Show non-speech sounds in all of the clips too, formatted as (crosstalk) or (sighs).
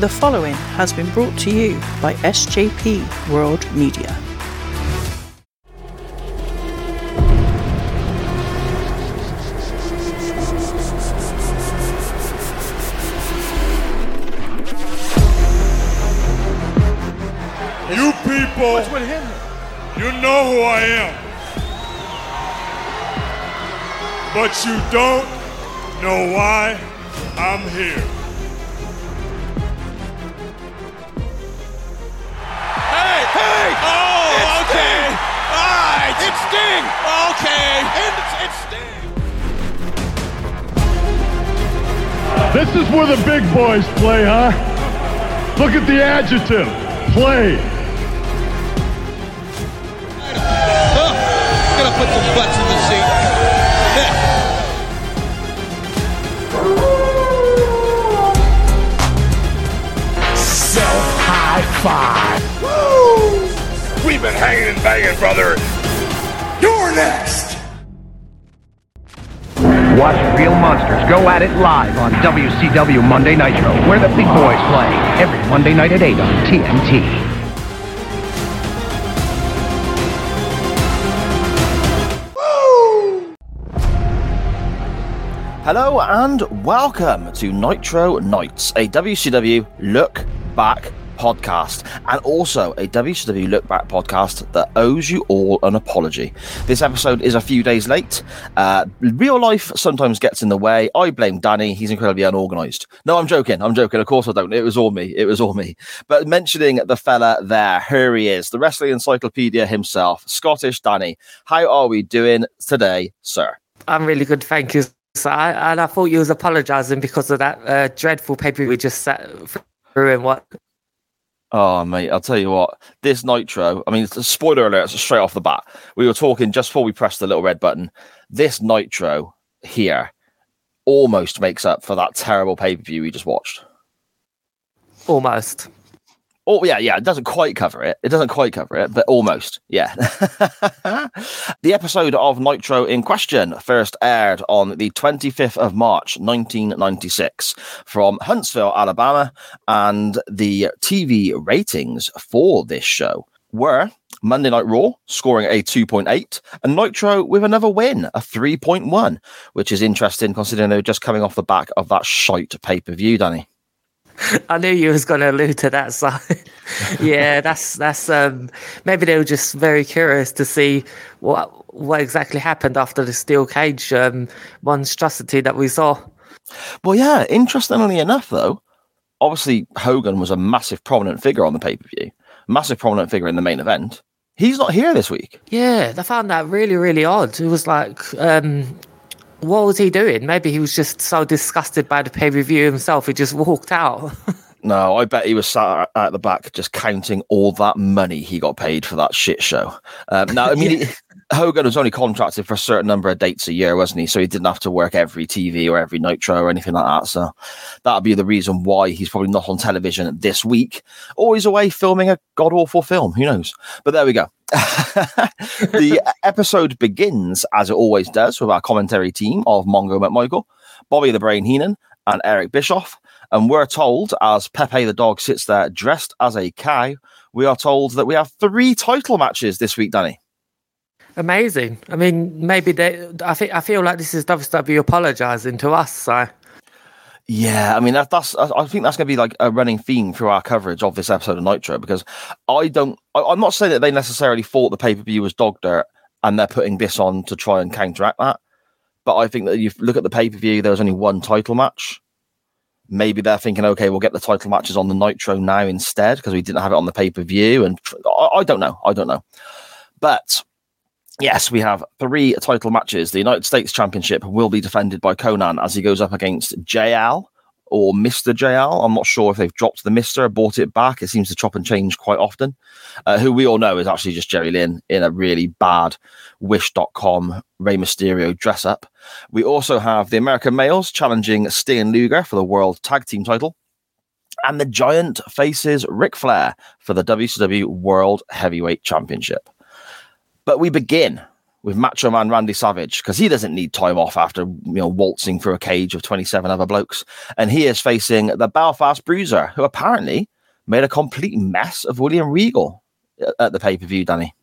The following has been brought to you by SJP World Media. You people, What's with him? you know who I am. But you don't know why I'm here. Sting. Okay. And it's, it's Sting. This is where the big boys play, huh? Look at the adjective. Play. Huh. Gonna put some butts in the seat. Yeah. We've been hanging and banging, brother. You're next. Watch real monsters go at it live on WCW Monday Nitro, where the big boys play every Monday night at 8 on TNT. Woo! Hello and welcome to Nitro Nights, a WCW Look Back podcast, and also a WCW Look Back podcast that owes you all an apology. This episode is a few days late. Uh, real life sometimes gets in the way. I blame Danny, he's incredibly unorganized. No, I'm joking. I'm joking. Of course I don't. It was all me. It was all me. But mentioning the fella there, here he is, the wrestling encyclopedia himself, Scottish Danny. How are we doing today, sir? I'm really good, thank you. So I, and I thought you was apologising because of that uh, dreadful paper we just sat through and what. Oh, mate, I'll tell you what. This Nitro, I mean, spoiler alert straight off the bat. We were talking just before we pressed the little red button. This Nitro here almost makes up for that terrible pay per view we just watched. Almost. Oh, yeah, yeah. It doesn't quite cover it. It doesn't quite cover it, but almost. Yeah. (laughs) the episode of Nitro in question first aired on the 25th of March, 1996, from Huntsville, Alabama. And the TV ratings for this show were Monday Night Raw scoring a 2.8 and Nitro with another win, a 3.1, which is interesting considering they were just coming off the back of that shite pay per view, Danny. (laughs) I knew you was going to allude to that side. (laughs) yeah, that's that's um maybe they were just very curious to see what what exactly happened after the steel cage um monstrosity that we saw. Well, yeah, interestingly enough, though, obviously Hogan was a massive prominent figure on the pay per view, massive prominent figure in the main event. He's not here this week. Yeah, I found that really really odd. It was like um what was he doing? Maybe he was just so disgusted by the pay per view himself, he just walked out. (laughs) No, I bet he was sat at the back just counting all that money he got paid for that shit show. Um, now, I mean, (laughs) he- Hogan was only contracted for a certain number of dates a year, wasn't he? So he didn't have to work every TV or every Nitro or anything like that. So that'd be the reason why he's probably not on television this week, or he's away filming a god awful film. Who knows? But there we go. (laughs) the episode begins, as it always does, with our commentary team of Mongo McMichael, Bobby the Brain Heenan, and Eric Bischoff. And we're told, as Pepe the dog sits there dressed as a cow, we are told that we have three title matches this week, Danny. Amazing. I mean, maybe they. I think I feel like this is WCW apologising to us. So Yeah, I mean that, that's. I think that's going to be like a running theme through our coverage of this episode of Nitro because I don't. I, I'm not saying that they necessarily thought the pay per view was dog dirt and they're putting this on to try and counteract that. But I think that you look at the pay per view, there was only one title match. Maybe they're thinking, okay, we'll get the title matches on the Nitro now instead because we didn't have it on the pay per view, and I, I don't know. I don't know. But yes, we have three title matches. The United States Championship will be defended by Konnan as he goes up against JL or Mr. JL. I'm not sure if they've dropped the Mr. bought it back. It seems to chop and change quite often. Uh, who we all know is actually just Jerry Lynn in a really bad Wish.com Rey Mysterio dress up. We also have the American males challenging Sting Luger for the World Tag Team title. And the Giant faces Ric Flair for the WCW World Heavyweight Championship. But we begin with Macho Man Randy Savage because he doesn't need time off after you know waltzing through a cage of 27 other blokes. And he is facing the Belfast Bruiser, who apparently made a complete mess of William Regal at the pay per view, Danny.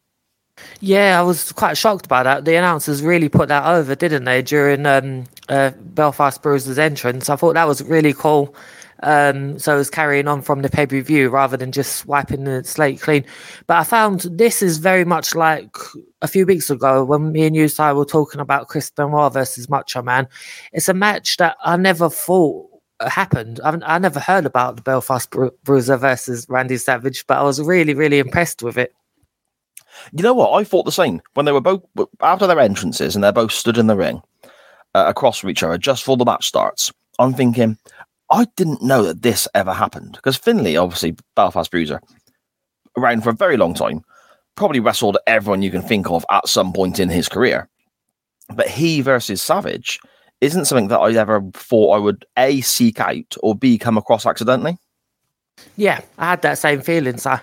Yeah, I was quite shocked by that. The announcers really put that over, didn't they, during um, uh, Belfast Bruiser's entrance? I thought that was really cool. Um, so I was carrying on from the pay per view rather than just wiping the slate clean. But I found this is very much like a few weeks ago when me and you I were talking about Chris Benoit versus Macho Man. It's a match that I never thought happened. I, I never heard about the Belfast Bru- Bruiser versus Randy Savage, but I was really, really impressed with it. You know what? I thought the same when they were both after their entrances and they're both stood in the ring uh, across from each other just before the match starts. I'm thinking, I didn't know that this ever happened because Finlay, obviously Belfast Bruiser, around for a very long time, probably wrestled everyone you can think of at some point in his career. But he versus Savage isn't something that I ever thought I would a seek out or b come across accidentally. Yeah, I had that same feeling. sir.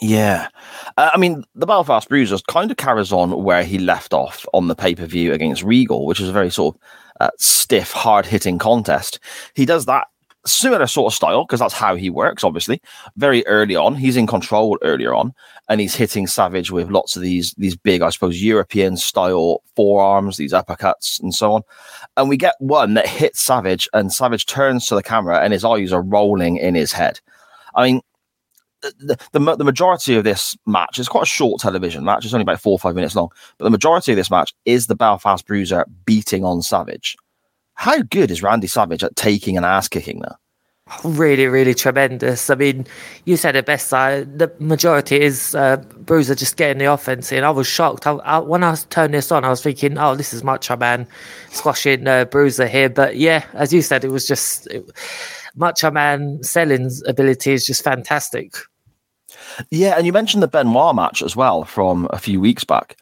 yeah. Uh, I mean, the Belfast Bruiser kind of carries on where he left off on the pay per view against Regal, which is a very sort of uh, stiff, hard hitting contest. He does that similar sort of style because that's how he works, obviously. Very early on, he's in control earlier on, and he's hitting Savage with lots of these these big, I suppose, European style forearms, these uppercuts, and so on. And we get one that hits Savage, and Savage turns to the camera, and his eyes are rolling in his head. I mean, the, the, the majority of this match is quite a short television match. It's only about four or five minutes long, but the majority of this match is the Belfast Bruiser beating on Savage. How good is Randy Savage at taking an ass kicking there? Really, really tremendous. I mean, you said it best. side. the majority is uh, Bruiser just getting the offense in. I was shocked. I, I, when I turned this on, I was thinking, "Oh, this is Macho Man squashing uh, Bruiser here." But yeah, as you said, it was just it, Macho Man Selin's ability is just fantastic. Yeah, and you mentioned the Benoit match as well from a few weeks back.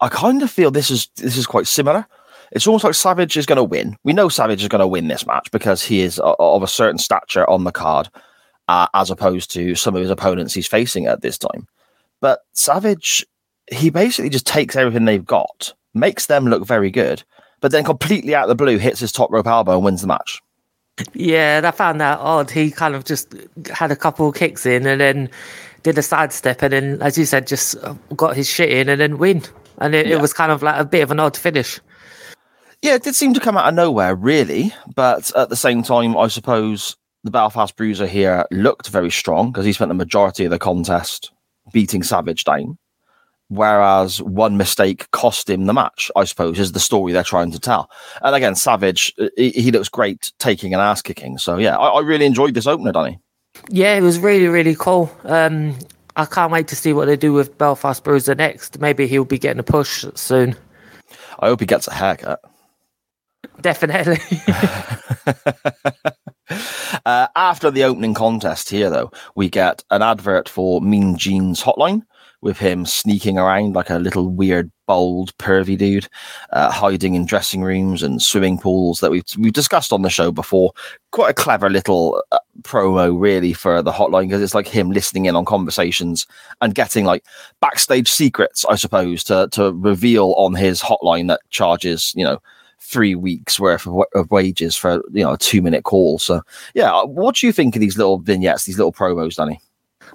I kind of feel this is this is quite similar. It's almost like Savage is going to win. We know Savage is going to win this match because he is of a certain stature on the card, uh, as opposed to some of his opponents he's facing at this time. But Savage, he basically just takes everything they've got, makes them look very good, but then completely out of the blue hits his top rope elbow and wins the match. Yeah, I found that odd. He kind of just had a couple of kicks in and then did a sidestep and then, as you said, just uh, got his shit in and then win. And it, yeah. it was kind of like a bit of an odd finish. Yeah, it did seem to come out of nowhere, really. But at the same time, I suppose the Belfast Bruiser here looked very strong because he spent the majority of the contest beating Savage down. Whereas one mistake cost him the match, I suppose, is the story they're trying to tell. And again, Savage, he, he looks great taking an ass kicking. So yeah, I, I, really enjoyed this opener, Danny. Yeah, it was really, really cool. Um, I can't wait to see what they do with Belfast Bruiser next. Maybe he'll be getting a push soon. I hope he gets a haircut. Definitely. (laughs) (laughs) uh, after the opening contest here, though, we get an advert for Mean Gene's hotline with him sneaking around like a little weird, bold, pervy dude, uh, hiding in dressing rooms and swimming pools that we've, we've discussed on the show before. Quite a clever little uh, promo, really, for the hotline because it's like him listening in on conversations and getting like backstage secrets, I suppose, to, to reveal on his hotline that charges, you know, three weeks worth of, of, wages for you know a two minute call. So yeah, what do you think of these little vignettes, these little promos, Danny?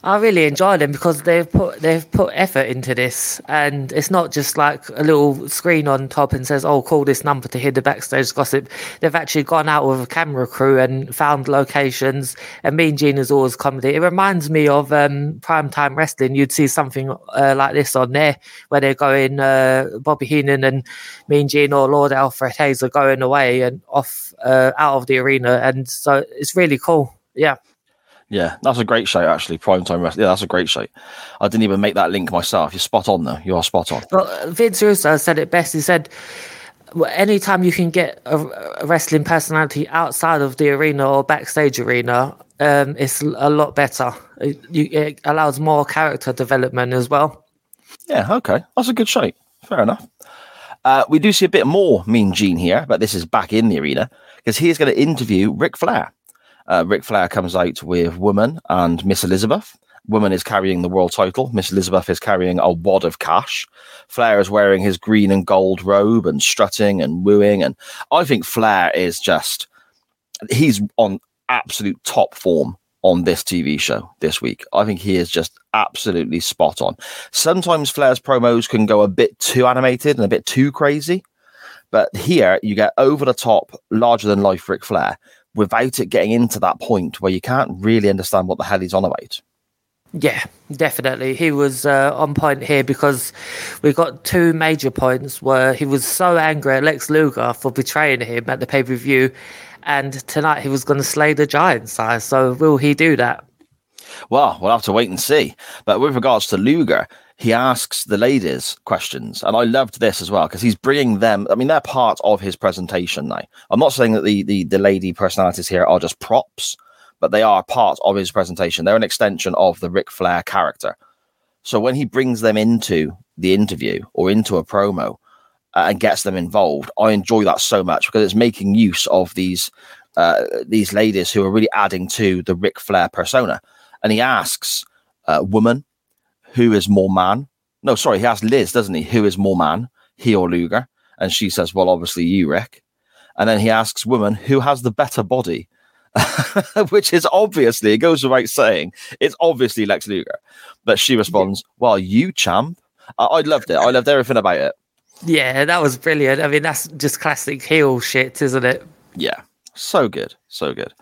I really enjoy them because they've put they've put effort into this, and it's not just like a little screen on top and says, "Oh, call this number to hear the backstage gossip." They've actually gone out with a camera crew and found locations. And Mean Gene is always comedy. It reminds me of um, primetime wrestling. You'd see something uh, like this on there where they're going. Uh, Bobby Heenan and Mean Gene or Lord Alfred Hayes are going away and off uh, out of the arena, and so it's really cool. Yeah. Yeah, that's a great show, actually. Primetime Wrestling. Yeah, that's a great show. I didn't even make that link myself. You're spot on, though. You are spot on. Well, Vince Russo said it best. He said, anytime you can get a, a wrestling personality outside of the arena or backstage arena, um, it's a lot better. It, you, it allows more character development as well. Yeah, okay. That's a good show. Fair enough. Uh, we do see a bit more Mean Gene here, but this is back in the arena because he's going to interview Ric Flair uh, Ric Flair comes out with Woman and Miss Elizabeth, Woman is carrying the world title. Miss Elizabeth is carrying a wad of cash. Flair is wearing his green and gold robe and strutting and wooing. And I think Flair is just, he's on absolute top form on this TV show this week. I think he is just absolutely spot on. Sometimes Flair's promos can go a bit too animated and a bit too crazy. But here you get over the top, larger than life Ric Flair without it getting into that point where you can't really understand what the hell he's on about. Yeah, definitely. He was uh, on point here because we got two major points where he was so angry at Lex Luger for betraying him at the pay per view, and tonight he was going to slay the giant size. So, will he do that? Well, we'll have to wait and see. But with regards to Luger, he asks the ladies questions. And I loved this as well because he's bringing them, I mean, they're part of his presentation now. I'm not saying that the, the, the lady personalities here are just props but they are part of his presentation. They're an extension of the Ric Flair character. So when he brings them into the interview or into a promo uh, and gets them involved, I enjoy that so much because it's making use of these uh, these ladies who are really adding to the Ric Flair persona. And he asks uh, woman, who is more man? No, sorry, he asks Liz, doesn't he? Who is more man, he or Luger? And she says, well, obviously you, Rick. And then he asks woman, who has the better body? (laughs) which is obviously, it goes without saying, it's obviously Lex Luger. But she responds, Well, you champ. I, I loved it. I loved everything about it. Yeah, that was brilliant. I mean, that's just classic heel shit, isn't it? Yeah, so good. So good.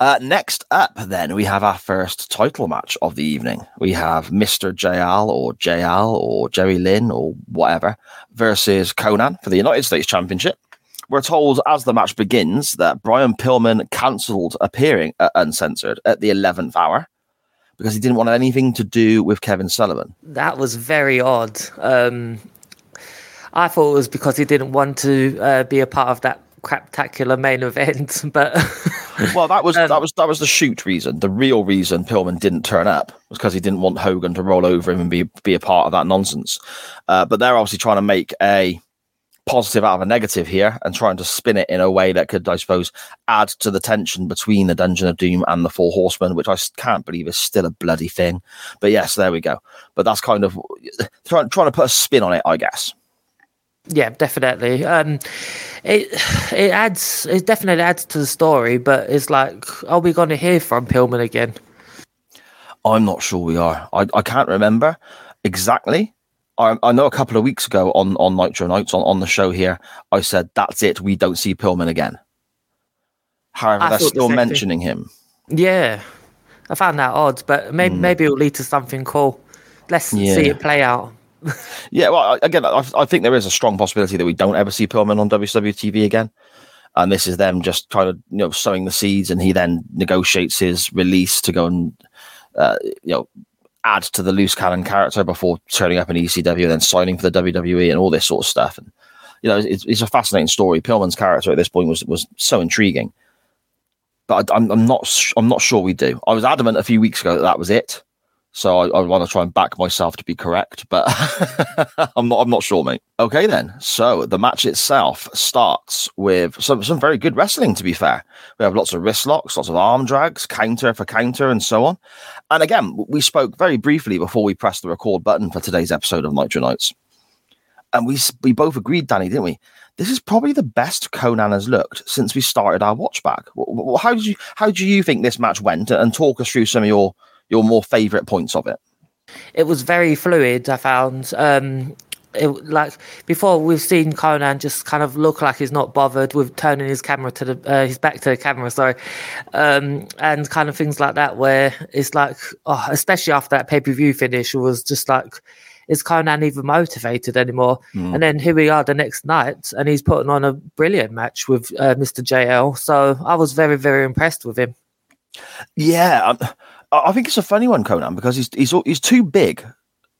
Uh, next up, then, we have our first title match of the evening. We have Mr. JL or JL or Jerry Lynn or whatever versus Konnan for the United States Championship. We're told as the match begins that Brian Pillman cancelled appearing at Uncensored at the 11th hour because he didn't want anything to do with Kevin Sullivan. That was very odd. Um, I thought it was because he didn't want to uh, be a part of that craptacular main event, (laughs) but well, that was um, that was that was the shoot reason. The real reason Pillman didn't turn up was because he didn't want Hogan to roll over him and be be a part of that nonsense. Uh, but they're obviously trying to make a positive out of a negative here and trying to spin it in a way that could, I suppose, add to the tension between the Dungeon of Doom and the Four Horsemen, which I can't believe is still a bloody thing. But yes, there we go. But that's kind of trying, trying to put a spin on it, I guess. Yeah, definitely. Um, it it adds it definitely adds to the story, but it's like, are we going to hear from Pillman again? I'm not sure we are. I, I can't remember exactly, I, I, know a couple of weeks ago on, on Nitro Nights on, on the show here, I said, that's it. We don't see Pillman again. However, I they're still the mentioning thing. him. Yeah. I found that odd, but maybe, mm. maybe it'll lead to something cool. Let's yeah. see it play out. (laughs) yeah, well, again, I, I, think there is a strong possibility that we don't ever see Pillman on WCW TV again. And this is them just kind of, you know, sowing the seeds, and he then negotiates his release to go and, uh, you know, add to the loose cannon character before turning up in ECW and then signing for the WWE and all this sort of stuff. And you know, it's, it's a fascinating story. Pillman's character at this point was was so intriguing, but I, am I'm, I'm not I'm not sure we do. I was adamant a few weeks ago that that was it. So I, I want to try and back myself to be correct, but (laughs) I'm not. I'm not sure, mate. Okay, then. So the match itself starts with some some very good wrestling. To be fair, we have lots of wrist locks, lots of arm drags, counter for counter, and so on. And again, we spoke very briefly before we pressed the record button for today's episode of Nitro Nights, and we we both agreed, Danny, didn't we? This is probably the best Konnan has looked since we started our watch back. How did you how do you think this match went? And talk us through some of your your more favourite points of it? It was very fluid. I found. Um, it, like before, we've seen Konnan just kind of look like he's not bothered with turning his camera to the uh, his back to the camera, sorry, um, and kind of things like that. Where it's like, oh, especially after that pay per view finish, it was just like, is Konnan even motivated anymore? Mm. And then here we are the next night, and he's putting on a brilliant match with uh, Mr. JL. So I was very very impressed with him. Yeah. I think it's a funny one, Konnan, because he's he's he's too big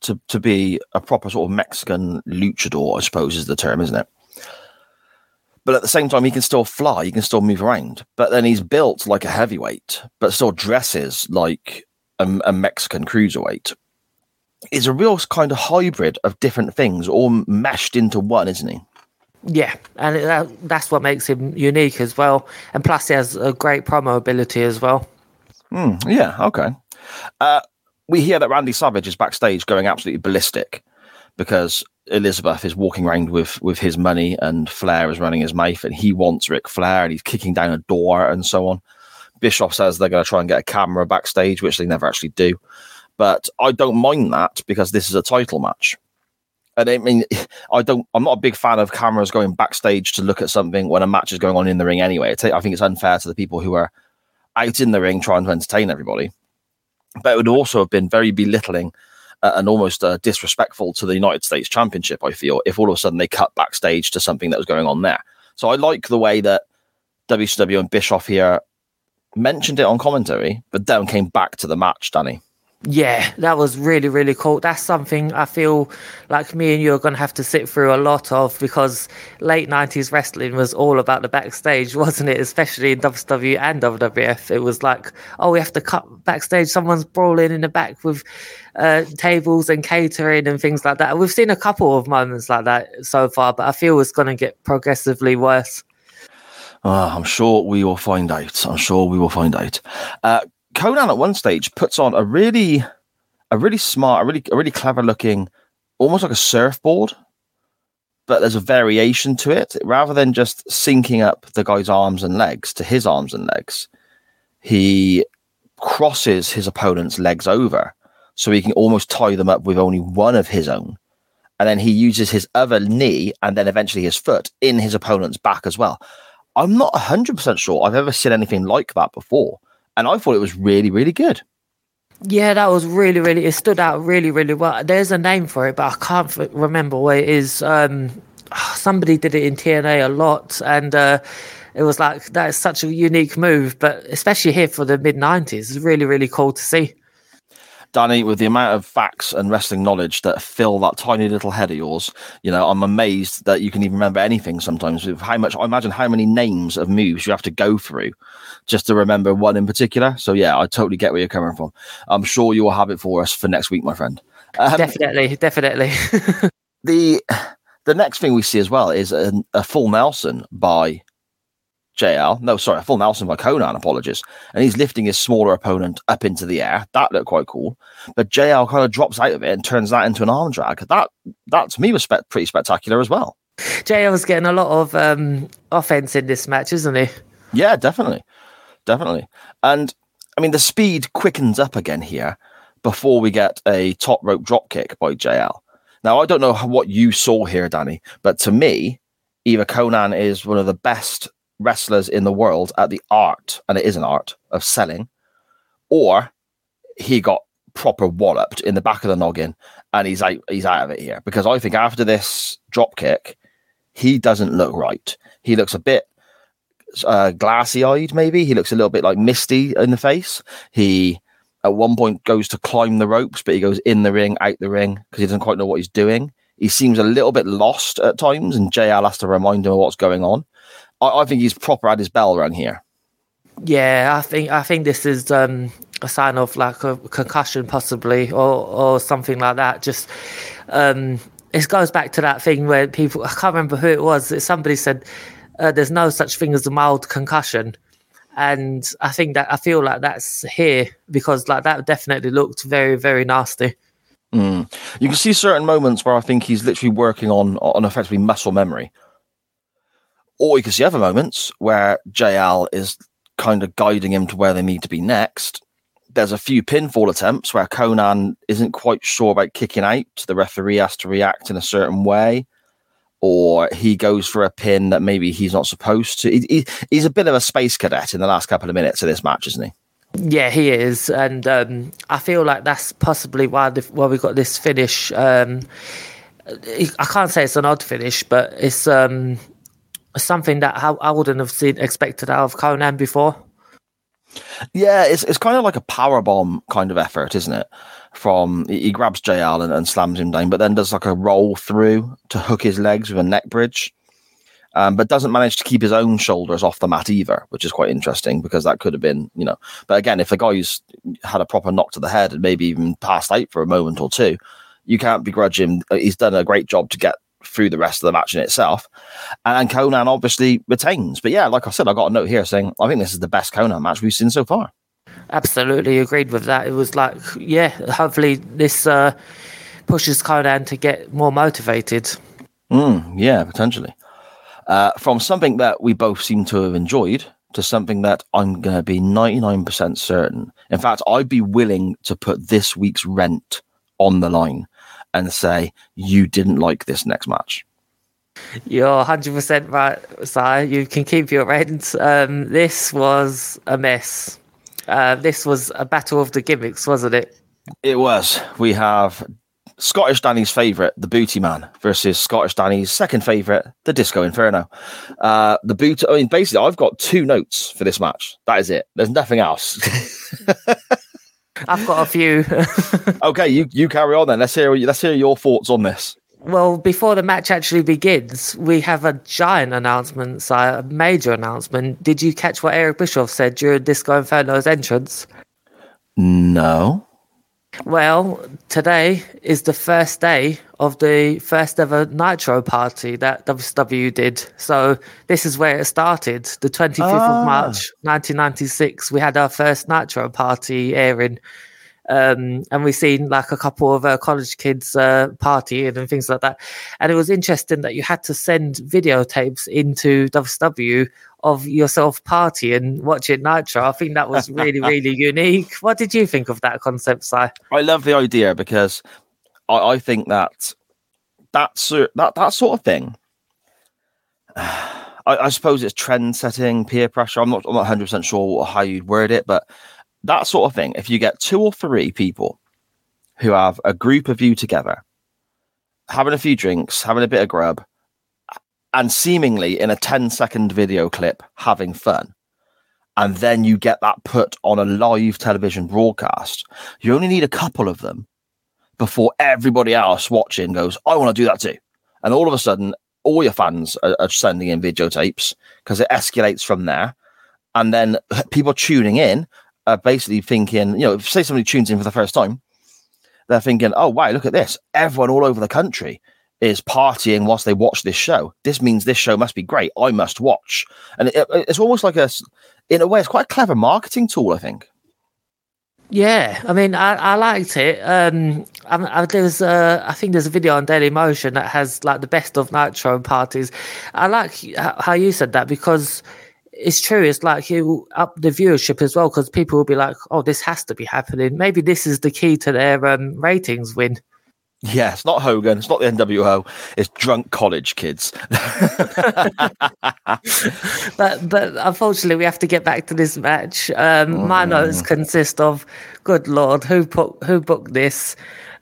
to to be a proper sort of Mexican luchador, I suppose is the term, isn't it? But at the same time, he can still fly, he can still move around. But then he's built like a heavyweight, but still dresses like a, a Mexican cruiserweight. He's a real kind of hybrid of different things, all meshed into one, isn't he? Yeah, and that, that's what makes him unique as well. And plus, he has a great promo ability as well. Mm, yeah. Okay. Uh, we hear that Randy Savage is backstage going absolutely ballistic because Elizabeth is walking around with with his money and Flair is running his mouth and he wants Ric Flair and he's kicking down a door and so on. Bischoff says they're going to try and get a camera backstage, which they never actually do. But I don't mind that because this is a title match. And I mean, (laughs) I don't. I'm not a big fan of cameras going backstage to look at something when a match is going on in the ring. Anyway, I think it's unfair to the people who are out in the ring trying to entertain everybody. But it would also have been very belittling uh, and almost uh, disrespectful to the United States Championship. I feel if all of a sudden they cut backstage to something that was going on there. So I like the way that WCW and Bischoff here mentioned it on commentary, but then came back to the match, Danny. Yeah, that was really, really cool. That's something I feel like me and you are going to have to sit through a lot of because late 90s wrestling was all about the backstage, (laughs) wasn't it? Especially in WWE and WWF. It was like, oh, we have to cut backstage. Someone's brawling in the back with uh, tables and catering and things like that. We've seen a couple of moments like that so far, but I feel it's going to get progressively worse. Uh, I'm sure we will find out. I'm sure we will find out. Uh, Konnan at one stage puts on a really, a really smart, a really, a really clever looking, almost like a surfboard, but there's a variation to it. Rather than just syncing up the guy's arms and legs to his arms and legs, he crosses his opponent's legs over, so he can almost tie them up with only one of his own. And then he uses his other knee and then eventually his foot in his opponent's back as well. I'm not 100% sure I've ever seen anything like that before and I thought it was really, really good. Yeah, that was really, really. It stood out really, really well. There's a name for it, but I can't f- remember what it is. Um, (sighs) somebody did it in TNA a lot, and uh, it was like that is such a unique move. But especially here for the mid '90s, it's really, really cool to see. Danny, with the amount of facts and wrestling knowledge that fill that tiny little head of yours, you know, I'm amazed that you can even remember anything sometimes. With how much, I imagine how many names of moves you have to go through just to remember one in particular. So, yeah, I totally get where you're coming from. I'm sure you will have it for us for next week, my friend. Um, definitely, definitely. (laughs) the the next thing we see as well is a, a full Nelson by JL. No, sorry, a full Nelson by Konnan. apologies. And he's lifting his smaller opponent up into the air. That looked quite cool. But JL kind of drops out of it and turns that into an arm drag. That, that to me was spe- pretty spectacular as well. JL's getting a lot of um, offense in this match, isn't he? Yeah, definitely. Definitely. And I mean, the speed quickens up again here before we get a top rope drop kick by JL. Now, I don't know what you saw here, Danny, but to me, Eva Konnan is one of the best wrestlers in the world at the art, and it is an art of selling, or he got proper walloped in the back of the noggin and he's out he's out of it here. Because I think after this drop kick, he doesn't look right. He looks a bit uh, glassy eyed, maybe. He looks a little bit like misty in the face. He at one point goes to climb the ropes, but he goes in the ring, out the ring because he doesn't quite know what he's doing. He seems a little bit lost at times, and JL has to remind him of what's going on. I, I think he's proper at his bell rung here. Yeah, I think I think this is um, a sign of like a concussion, possibly, or or something like that. Just um, it goes back to that thing where people I can't remember who it was. Somebody said uh, there's no such thing as a mild concussion, and I think that I feel like that's here because like that definitely looked very very nasty. Mm. You can see certain moments where I think he's literally working on on effectively muscle memory. Or you can see other moments where JL is kind of guiding him to where they need to be next. There's a few pinfall attempts where Konnan isn't quite sure about kicking out. The referee has to react in a certain way, or he goes for a pin that maybe he's not supposed to. He, he, he's a bit of a space cadet in the last couple of minutes of this match, isn't he? Yeah, he is, and um, I feel like that's possibly why the, why we got this finish. Um, I can't say it's an odd finish, but it's um, something that I, I wouldn't have seen expected out of Konnan before. Yeah, it's it's kind of like a power bomb kind of effort, isn't it? From he grabs JL and, and slams him down, but then does like a roll through to hook his legs with a neck bridge. Um, but doesn't manage to keep his own shoulders off the mat either, which is quite interesting because that could have been, you know. But again, if the guy's had a proper knock to the head and maybe even passed out for a moment or two, you can't begrudge him. He's done a great job to get through the rest of the match in itself. And Konnan obviously retains. But yeah, like I said, I got a note here saying I think this is the best Konnan match we've seen so far. Absolutely agreed with that. It was like, yeah, hopefully this uh, pushes Konnan to get more motivated. Mm, yeah, potentially. Uh, from something that we both seem to have enjoyed to something that I'm going to be 99% certain. In fact, I'd be willing to put this week's rent on the line and say, you didn't like this next match. You're 100% right, Si. You can keep your rent. Um, this was a mess. Uh, this was a battle of the gimmicks, wasn't it? It was. We have Scottish Danny's favourite, the Booty Man, versus Scottish Danny's second favourite, the Disco Inferno. Uh, the boot. I mean, basically, I've got two notes for this match. That is it. There's nothing else. (laughs) I've got a few. (laughs) okay, you you carry on then. Let's hear let's hear your thoughts on this. Well, before the match actually begins, we have a giant announcement, so a major announcement. Did you catch what Eric Bischoff said during Disco Inferno's entrance? No. Well, today is the first day of the first ever Nitro party that WCW did. So this is where it started. The 25th Ah. of March, 1996, we had our first Nitro party airing. Um, and we've seen like a couple of uh, college kids uh, partying and things like that. And it was interesting that you had to send videotapes into WCW of yourself partying, watching Nitro. I think that was really, (laughs) really unique. What did you think of that concept, Si? I love the idea because I, I think that that sort that that sort of thing. (sighs) I, I suppose it's trend setting, peer pressure. I'm not I'm not 100 percent sure how you'd word it, but that sort of thing. If you get two or three people who have a group of you together, having a few drinks, having a bit of grub, and seemingly in a 10 second video clip having fun, and then you get that put on a live television broadcast, you only need a couple of them before everybody else watching goes, I want to do that too. And all of a sudden, all your fans are, are sending in videotapes because it escalates from there. And then people tuning in are basically thinking, you know, say somebody tunes in for the first time, they're thinking, oh, wow, look at this. Everyone all over the country is partying whilst they watch this show. This means this show must be great. I must watch. And it, it's almost like a, in a way, it's quite a clever marketing tool, I think. Yeah, I mean, I, I liked it. Um, I, I, there's, uh, I think there's a video on Daily Motion that has like the best of Nitro parties. I like how you said that because it's true. It's like you up the viewership as well because people will be like, "Oh, this has to be happening." Maybe this is the key to their um, ratings win. Yeah, it's not Hogan. It's not the NWO. It's drunk college kids. (laughs) but but unfortunately, we have to get back to this match. Um, my notes consist of, good lord, who put who booked this?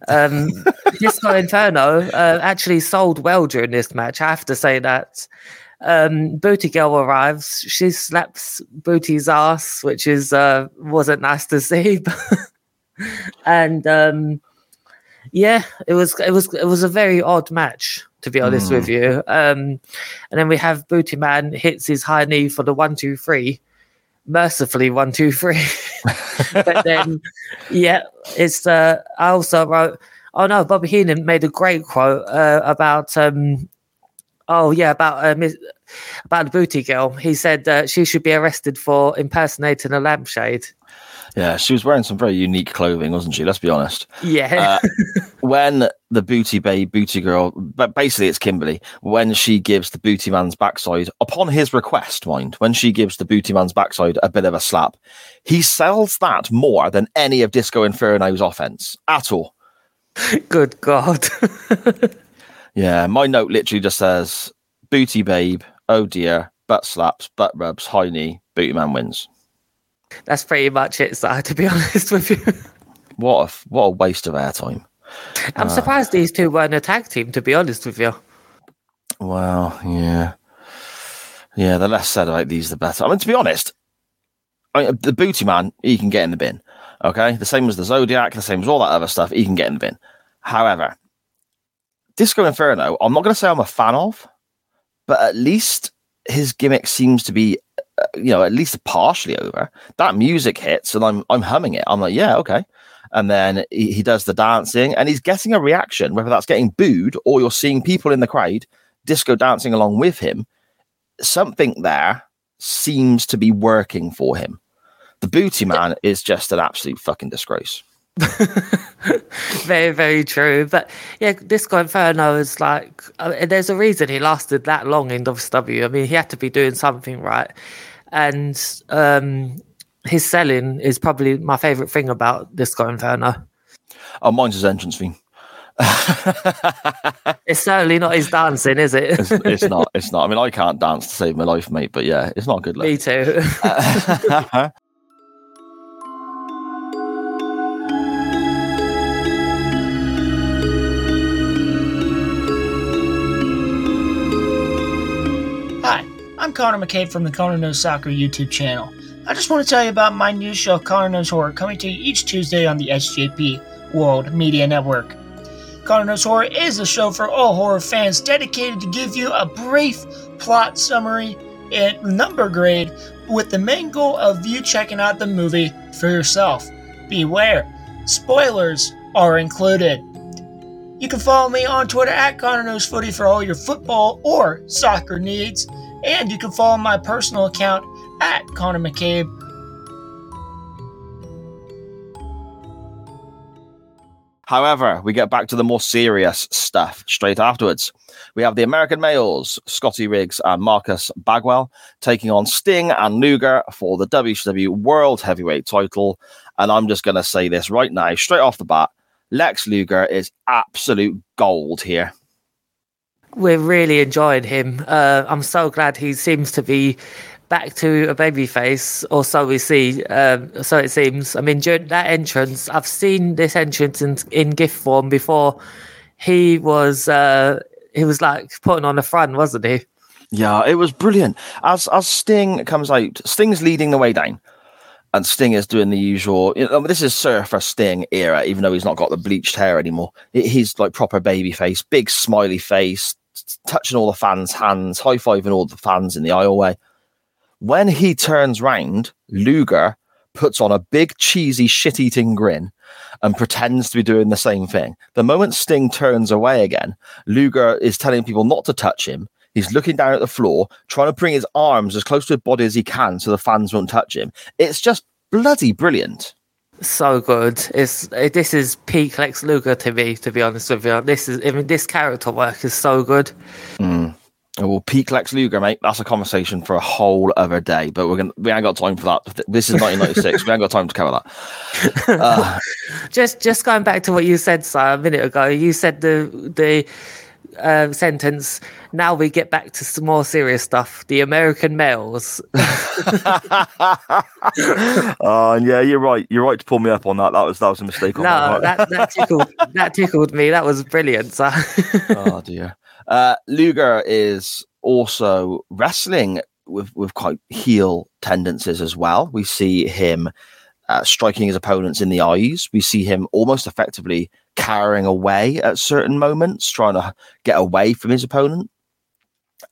Um, (laughs) Disco Inferno uh, actually sold well during this match. I have to say that. Um, Booty Girl arrives. She slaps Booty's ass, which is uh, wasn't nice to see. (laughs) and um, yeah, it was it was it was a very odd match to be honest with you. Um, and then we have Booty Man hits his high knee for the one two three, mercifully one two three. (laughs) but then, yeah, it's. Uh, I also wrote. Oh no, Bobby Heenan made a great quote uh, about. Um, oh yeah, about uh, Miss- about the booty girl. He said uh, she should be arrested for impersonating a lampshade. yeah, she was wearing some very unique clothing, wasn't she? Let's be honest. Yeah, (laughs) when the booty babe, booty girl, but basically it's Kimberly, when she gives the booty man's backside, upon his request, mind, when she gives the booty man's backside a bit of a slap, he sells that more than any of Disco Inferno's offense at all. good God. (laughs) Yeah, my note literally just says booty babe, oh dear, butt slaps, butt rubs, high knee, booty man wins. That's pretty much it, Si, to be (laughs) honest with you. What a what a waste of airtime. I'm uh, surprised these two weren't a tag team, to be honest with you. Well, yeah, yeah. The less said about these, the better. I mean, to be honest, I mean, the booty man he can get in the bin. Okay, the same as the Zodiac, the same as all that other stuff. He can get in the bin. However, Disco Inferno, I'm not going to say I'm a fan of, but at least his gimmick seems to be, uh, you know, at least partially over. That music hits, and I'm I'm humming it. I'm like, yeah, okay. And then he, he does the dancing, and he's getting a reaction, whether that's getting booed or you're seeing people in the crowd disco dancing along with him. Something there seems to be working for him. The booty man is just an absolute fucking disgrace. (laughs) very, very true. But yeah, Disco Inferno is like, uh, there's a reason he lasted that long in WCW. I mean, he had to be doing something right. And um, his selling is probably my favorite thing about Disco Inferno. Oh, mine's his entrance theme. (laughs) it's certainly not his dancing, is it? it's, it's, not. It's not. I mean, I can't dance to save my life, mate. But yeah, it's not good. Look. Me too. (laughs) I'm Connor McCabe from the Connor Knows Soccer YouTube channel. I just want to tell you about my new show, Connor Knows Horror, coming to you each Tuesday on the SJP World Media Network. Connor Knows Horror is a show for all horror fans dedicated to give you a brief plot summary and number grade with the main goal of you checking out the movie for yourself. Beware, spoilers are included. You can follow me on Twitter at Connor Knows Footy for all your football or soccer needs, and you can follow my personal account at Connor McCabe However, we get back to the more serious stuff straight afterwards. We have the American males, Scotty Riggs and Marcus Bagwell, taking on Sting and Luger for the WCW World Heavyweight title. And I'm just going to say this right now, straight off the bat Lex Luger is absolute gold here. We're really enjoying him. Uh, I'm so glad he seems to be back to a baby face, or so we see. Um, so it seems. I mean, during that entrance, I've seen this entrance in, in gift form before. He was uh, he was like putting on the front, wasn't he? Yeah, it was brilliant. As as Sting comes out, Sting's leading the way down, and Sting is doing the usual. You know, this is Surfer Sting era, even though he's not got the bleached hair anymore. He's like proper baby face, big smiley face, touching all the fans' hands, high fiving all the fans in the aisleway. When he turns round, Luger puts on a big, cheesy, shit eating grin and pretends to be doing the same thing. The moment Sting turns away again, Luger is telling people not to touch him. He's looking down at the floor, trying to bring his arms as close to his body as he can so the fans won't touch him. It's just bloody brilliant. So good. It's it, this is peak Lex Luger to me, to be honest with you. This is I mean this character work is so good. Mm. Well, peak Lex Luger, mate. That's a conversation for a whole other day. But we're gonna we ain't got time for that. This is 1996. we ain't got time to cover that. (laughs) Uh, just just going back to what you said, Si, a minute ago. You said the the uh, sentence. Now we get back to some more serious stuff. The American males. (laughs) oh, yeah, you're right. You're right to pull me up on that. That was that was a mistake. no, that, that tickled that tickled me. That was brilliant. Si. (laughs) oh dear. Uh, Luger is also wrestling with with quite heel tendencies as well. We see him uh, striking his opponents in the eyes. We see him almost effectively carrying away at certain moments, trying to get away from his opponent.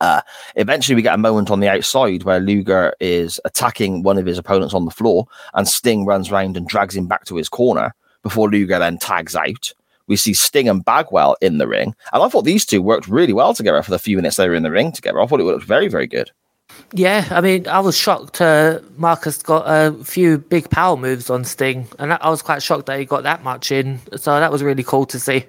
Uh, eventually, we get a moment on the outside where Luger is attacking one of his opponents on the floor, and Sting runs around and drags him back to his corner before Luger then tags out. We see Sting and Bagwell in the ring, and I thought these two worked really well together for the few minutes they were in the ring together. I thought it looked very, very good. Yeah, I mean, I was shocked. Uh, Marcus got a few big power moves on Sting, and I was quite shocked that he got that much in. So that was really cool to see.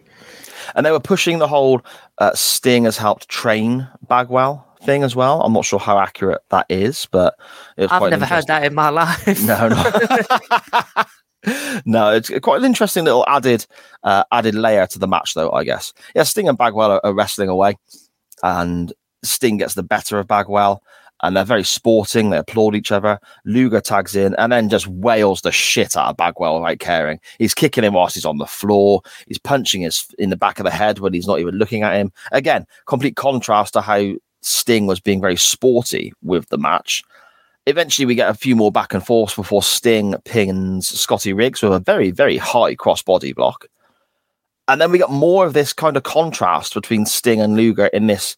And they were pushing the whole uh, Sting has helped train Bagwell thing as well. I'm not sure how accurate that is, but I've never heard that in my life. No, no. (laughs) no, it's quite an interesting little added uh, added layer to the match, though. I guess. Yeah, Sting and Bagwell are, are wrestling away, and Sting gets the better of Bagwell, and they're very sporting. They applaud each other. Luger tags in and then just wails the shit out of Bagwell without caring. He's kicking him whilst he's on the floor. He's punching his in the back of the head when he's not even looking at him. Again, complete contrast to how Sting was being very sporty with the match. Eventually, we get a few more back and forth before Sting pins Scotty Riggs with a very, very high crossbody block. And then we got more of this kind of contrast between Sting and Luger in this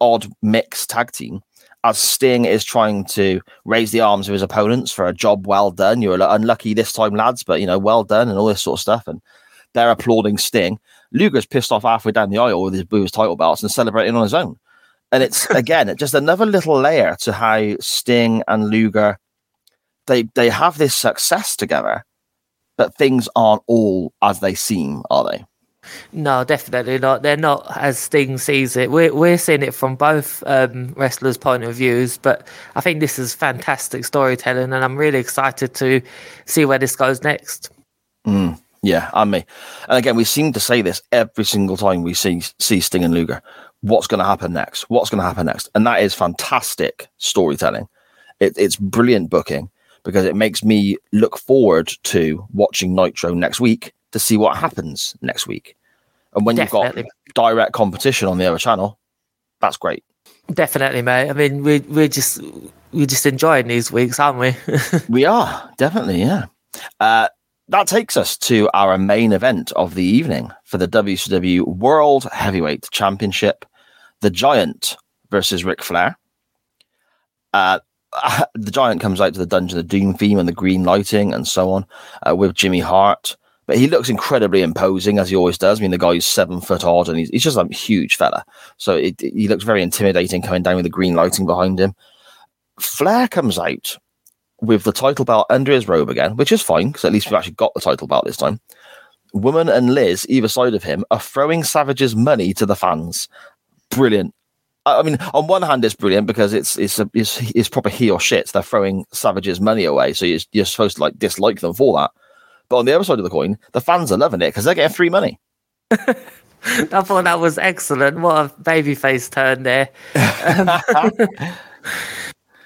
odd mixed tag team as Sting is trying to raise the arms of his opponents for a job well done. You're unlucky this time, lads, but you know, well done and all this sort of stuff. And they're applauding Sting. Luger's pissed off halfway down the aisle with his, with his title belts and celebrating on his own. And it's (laughs) again just another little layer to how Sting and Luger they they have this success together, but things aren't all as they seem, are they? No, definitely not. They're not as Sting sees it. We're we're seeing it from both um, wrestlers' point of views, but I think this is fantastic storytelling, and I'm really excited to see where this goes next. Mm, yeah, and me. And again, we seem to say this every single time we see see Sting and Luger. What's going to happen next? What's going to happen next? And that is fantastic storytelling. It, it's brilliant booking because it makes me look forward to watching Nitro next week to see what happens next week. And when Definitely. you've got direct competition on the other channel, that's great. Definitely, mate. I mean, we we're just we're just enjoying these weeks, aren't we? (laughs) We are definitely, yeah. Uh, that takes us to our main event of the evening for the WCW World Heavyweight Championship: the Giant versus Ric Flair. Uh, (laughs) the Giant comes out to the Dungeon of Doom theme and the green lighting and so on uh, with Jimmy Hart. But he looks incredibly imposing as he always does. I mean, the guy's seven foot odd and he's, he's just a huge fella. So it, he looks very intimidating coming down with the green lighting behind him. Flair comes out with the title belt under his robe again, which is fine because at least we've actually got the title belt this time. Woman and Liz, either side of him, are throwing Savage's money to the fans. Brilliant. I I mean, on one hand, it's brilliant because it's it's a, it's, it's proper heel shit. They're throwing Savage's money away, so you're, you're supposed to like dislike them for that. But on the other side of the coin, the fans are loving it because they're getting free money. (laughs) (laughs) I thought that was excellent. What a babyface turn there.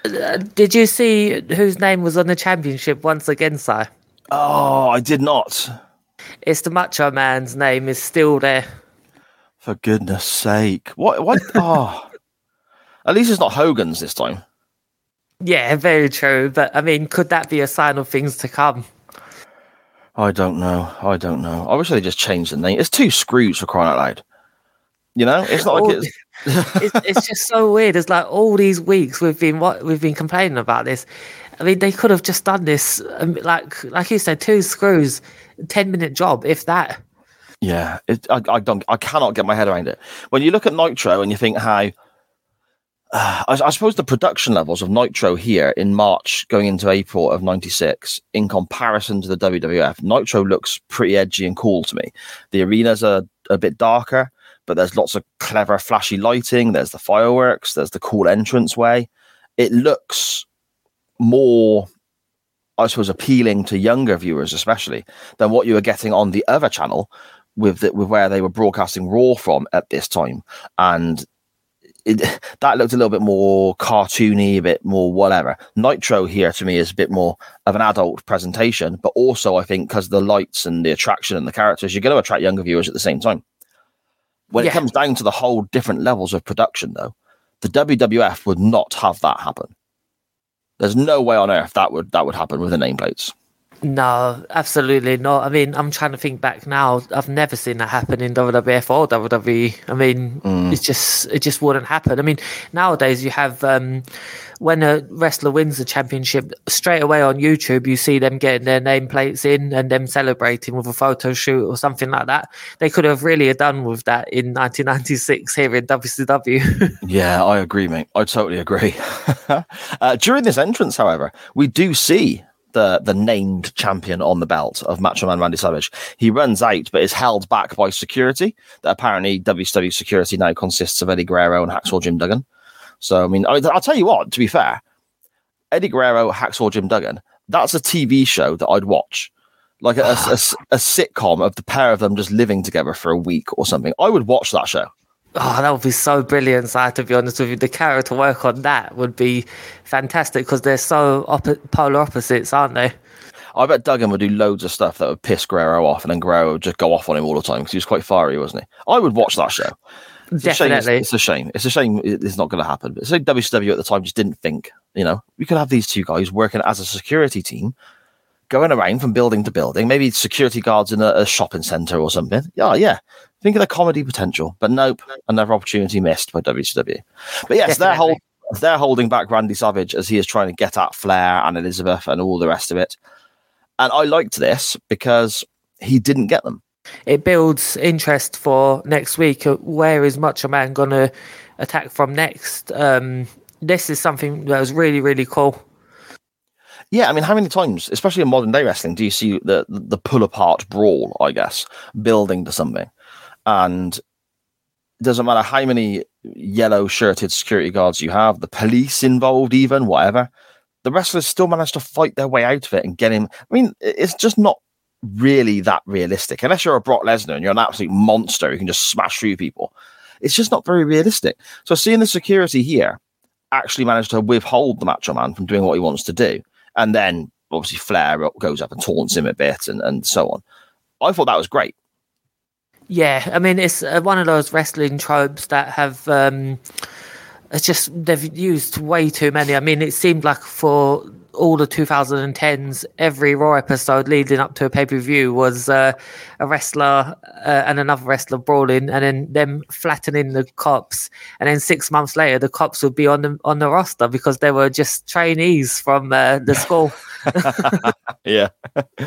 Um, (laughs) did you see whose name was on the championship once again, Si? Oh, I did not. It's the Macho Man's name is still there. For goodness sake. What? What? oh. At least it's not Hogan's this time. Yeah, very true. But I mean, could that be a sign of things to come? I don't know. I don't know. I wish they just changed the name. It's two screws for crying out loud. You know, it's not like Oh, it's. (laughs) it's, it's just so weird. It's like all these weeks we've been what we've been complaining about this. I mean, they could have just done this, um, like like you said, two screws, ten minute job, if that. Yeah, it, I, I don't. I cannot get my head around it. When you look at Nitro and you think how, I, I suppose the production levels of Nitro here in March going into April of '96, in comparison to the WWF, Nitro looks pretty edgy and cool to me. The arenas are a bit darker, but there's lots of clever, flashy lighting. There's the fireworks. There's the cool entrance way. It looks more I suppose, appealing to younger viewers, especially than what you were getting on the other channel with the, with where they were broadcasting Raw from at this time, and it, (laughs) that looked a little bit more cartoony, a bit more whatever. Nitro here to me is a bit more of an adult presentation, but also I think because the lights and the attraction and the characters, you're going to attract younger viewers at the same time. When Yeah. it comes down to the whole different levels of production, though, the WWF would not have that happen. There's no way on earth that would that would happen with the nameplates. No, absolutely not. I mean, I'm trying to think back now. I've never seen that happen in WWF or WWE. I mean, it's just it just wouldn't happen. I mean, nowadays you have um, when a wrestler wins the championship, straight away on YouTube you see them getting their nameplates in and them celebrating with a photo shoot or something like that. They could have really done with that in 1996 here in WCW. (laughs) Yeah, I agree, mate. I totally agree. (laughs) uh, during this entrance, however, we do see the the named champion on the belt of Macho Man Randy Savage. He runs out, but is held back by security. That apparently WCW security now consists of Eddie Guerrero and Hacksaw Jim Duggan. So I mean, I, I'll tell you what. To be fair, Eddie Guerrero, Hacksaw Jim Duggan. That's a TV show that I'd watch. Like a, a, a- (sighs) a sitcom of the pair of them just living together for a week or something. I would watch that show. Oh, that would be so brilliant, Si, to be honest with you. The character work on that would be fantastic because they're so oppo- polar opposites, aren't they? I bet Duggan would do loads of stuff that would piss Guerrero off, and then Guerrero would just go off on him all the time because he was quite fiery, wasn't he? I would watch that show. It's a shame it's- Definitely. it's, a shame. It's a shame it's not going to happen. But so WCW at the time just didn't think, you know, we could have these two guys working as a security team, going around from building to building, maybe security guards in a, a shopping center or something. Yeah, yeah. Think of the comedy potential, but nope, another opportunity missed by WCW. But yes, they're hold, they're holding back Randy Savage as he is trying to get at Flair and Elizabeth and all the rest of it. And I liked this because he didn't get them. It builds interest for next week. Uh, Where is Macho Man going to attack from next? Um, this is something that was really, really cool. Yeah, I mean, how many times, especially in modern day wrestling, do you see the the pull apart brawl? I guess building to something, and it doesn't matter how many yellow shirted security guards you have, the police involved, even whatever, the wrestlers still manage to fight their way out of it and get him. I mean, it's just not really that realistic unless you're a Brock Lesnar and you're an absolute monster who can just smash through people. It's just not very realistic. So seeing the security here actually manage to withhold the Macho Man from doing what he wants to do and then obviously Flair goes up and taunts him a bit and, and so on. I thought that was great. Yeah, I mean it's uh, one of those wrestling tropes that have um, it's just they've used way too many. I mean, it seemed like for all the 2010s, every Raw episode leading up to a pay per view was uh, a wrestler uh, and another wrestler brawling, and then them flattening the cops. And then six months later, the cops would be on the on the roster because they were just trainees from uh, the school. (laughs) (laughs) yeah, (laughs)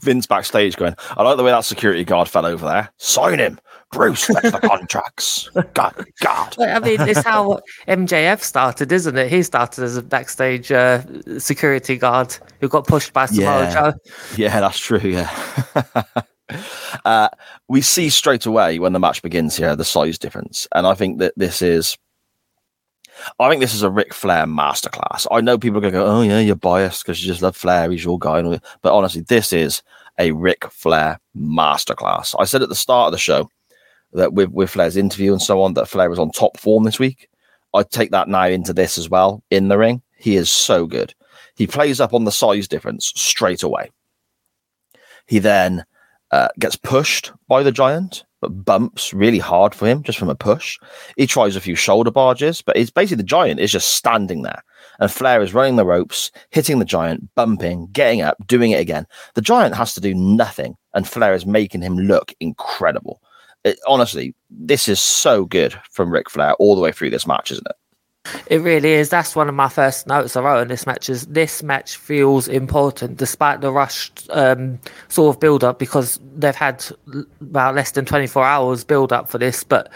Vince backstage going, "I like the way that security guard fell over there. Sign him." Bruce fetch the contracts. (laughs) God, God. I mean, it's how MJF started, isn't it? He started as a backstage uh, security guard who got pushed by Samoa yeah. Joe. Yeah, that's true. Yeah. (laughs) uh, we see straight away when the match begins here the size difference, and I think that this is. I think this is a Ric Flair masterclass. I know people are going to go, "Oh yeah, you're biased because you just love Flair. He's your guy." But honestly, this is a Ric Flair masterclass. I said at the start of the show that with with Flair's interview and so on that Flair was on top form this week. I take that now into this as well in the ring. He is so good. He plays up on the size difference straight away. He then uh, gets pushed by the giant, but bumps really hard for him just from a push. He tries a few shoulder barges, but it's basically the giant is just standing there. And Flair is running the ropes, hitting the giant, bumping, getting up, doing it again. The giant has to do nothing, and Flair is making him look incredible it, honestly, this is so good from Ric Flair all the way through this match, isn't it? It really is. That's one of my first notes I wrote in this match. Is this match feels important despite the rushed um, sort of build up because they've had about less than twenty four hours build up for this, but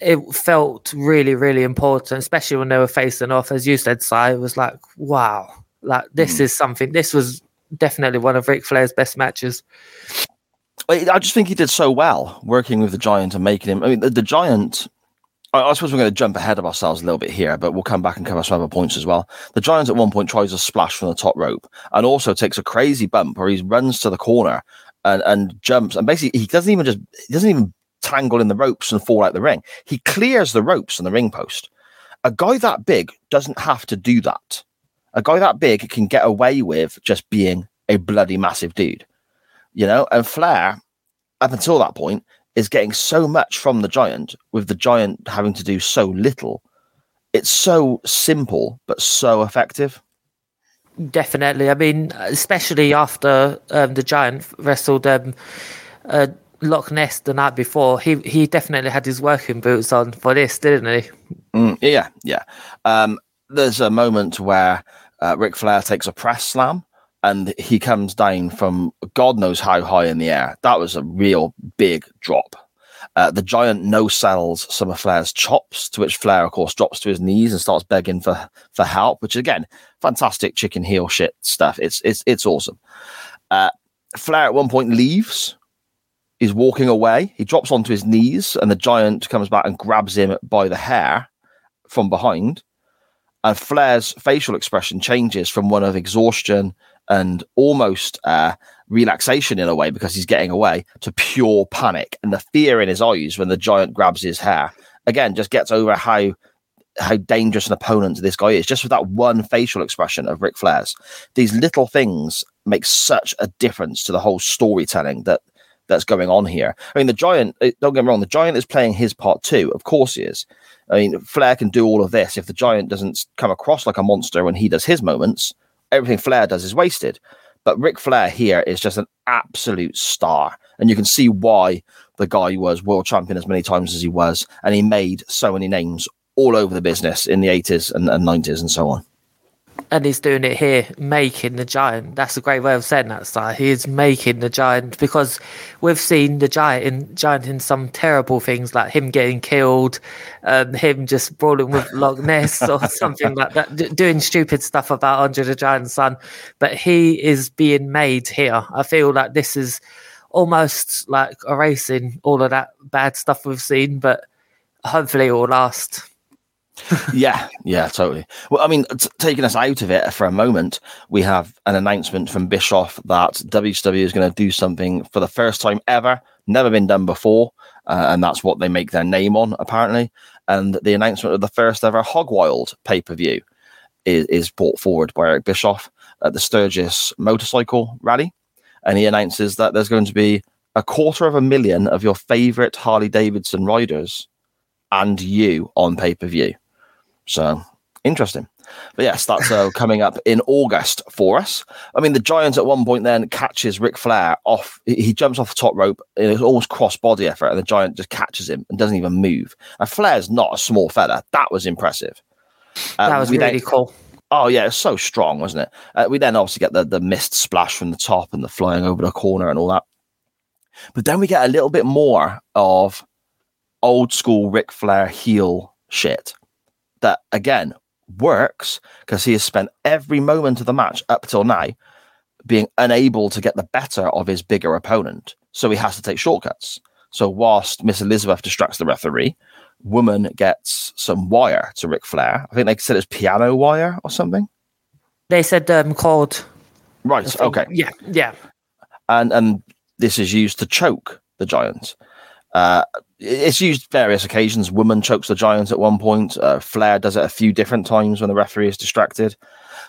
it felt really, really important, especially when they were facing off. As you said, Si, it was like, wow, like this mm. is something. This was definitely one of Ric Flair's best matches. I just think he did so well working with the giant and making him. I mean, the, the giant. I, I, suppose we're going to jump ahead of ourselves a little bit here, but we'll come back and cover some other points as well. The giant at one point tries a splash from the top rope and also takes a crazy bump where he runs to the corner and, and jumps. And basically, he doesn't even just he doesn't even tangle in the ropes and fall out the ring. He clears the ropes on the ring post. A guy that big doesn't have to do that. A guy that big can get away with just being a bloody massive dude you know, and Flair, up until that point, is getting so much from the giant, with the giant having to do so little. It's so simple, but so effective. Definitely. I mean, especially after um, the giant wrestled um, uh, Loch Ness the night before, he he definitely had his working boots on for this, didn't he? Mm, yeah, yeah. Um, there's a moment where uh, Ric Flair takes a press slam and he comes down from God knows how high in the air. That was a real big drop. Uh, the giant no sells some of Flair's chops, to which Flair, of course, drops to his knees and starts begging for for help. Which again, fantastic chicken heel shit stuff. It's it's it's awesome. Uh, Flair at one point leaves. He's walking away. He drops onto his knees, and the giant comes back and grabs him by the hair from behind. And Flair's facial expression changes from one of exhaustion and almost uh, relaxation in a way because he's getting away to pure panic and the fear in his eyes when the giant grabs his hair again just gets over how how dangerous an opponent this guy is just with that one facial expression of Ric Flair's. These little things make such a difference to the whole storytelling that that's going on here. I mean, the giant, eh, don't get me wrong, the giant is playing his part too. Of course he is. I mean, Flair can do all of this. If the giant doesn't come across like a monster when he does his moments, everything Flair does is wasted. But Ric Flair here is just an absolute star. And you can see why the guy was world champion as many times as he was. And he made so many names all over the business in the 80s and, and 90s and so on. And he's doing it here, making the giant. That's a great way of saying that, Si. He is making the giant because we've seen the giant in giant in some terrible things like him getting killed, um, him just brawling with Loch Ness or (laughs) something like that, d- doing stupid stuff about Andre the Giant's son. But he is being made here. I feel like this is almost like erasing all of that bad stuff we've seen, but hopefully it will last. Yeah, yeah, totally. Well, I mean, t- taking us out of it for a moment, we have an announcement from Bischoff that WCW is going to do something for the first time ever, never been done before, uh, and that's what they make their name on, apparently. And the announcement of the first ever Hogwild pay per view is, is brought forward by Eric Bischoff at the Sturgis Motorcycle Rally, and he announces that there's going to be a quarter of a million of your favorite Harley Davidson riders and you on pay per view. So interesting. But yes, that's uh, coming up in August for us. I mean, the Giant at one point then catches Ric Flair off. He, jumps off the top rope in an almost cross body effort, and the Giant just catches him and doesn't even move. And Flair's not a small fella. That was impressive. that was really then, cool. Oh yeah, it's so strong, wasn't it? Uh, we then obviously get the the mist splash from the top and the flying over the corner and all that. But then we get a little bit more of old school Ric Flair heel shit that again works because he has spent every moment of the match up till now being unable to get the better of his bigger opponent. So he has to take shortcuts. So whilst Miss Elizabeth distracts the referee, woman gets some wire to Ric Flair. I think they said it's piano wire or something. They said um, cord. Right. Okay. Yeah, yeah. And and this is used to choke the giant. Uh, it's used various occasions. Woman chokes the giant at one point. Uh, Flair does it a few different times when the referee is distracted.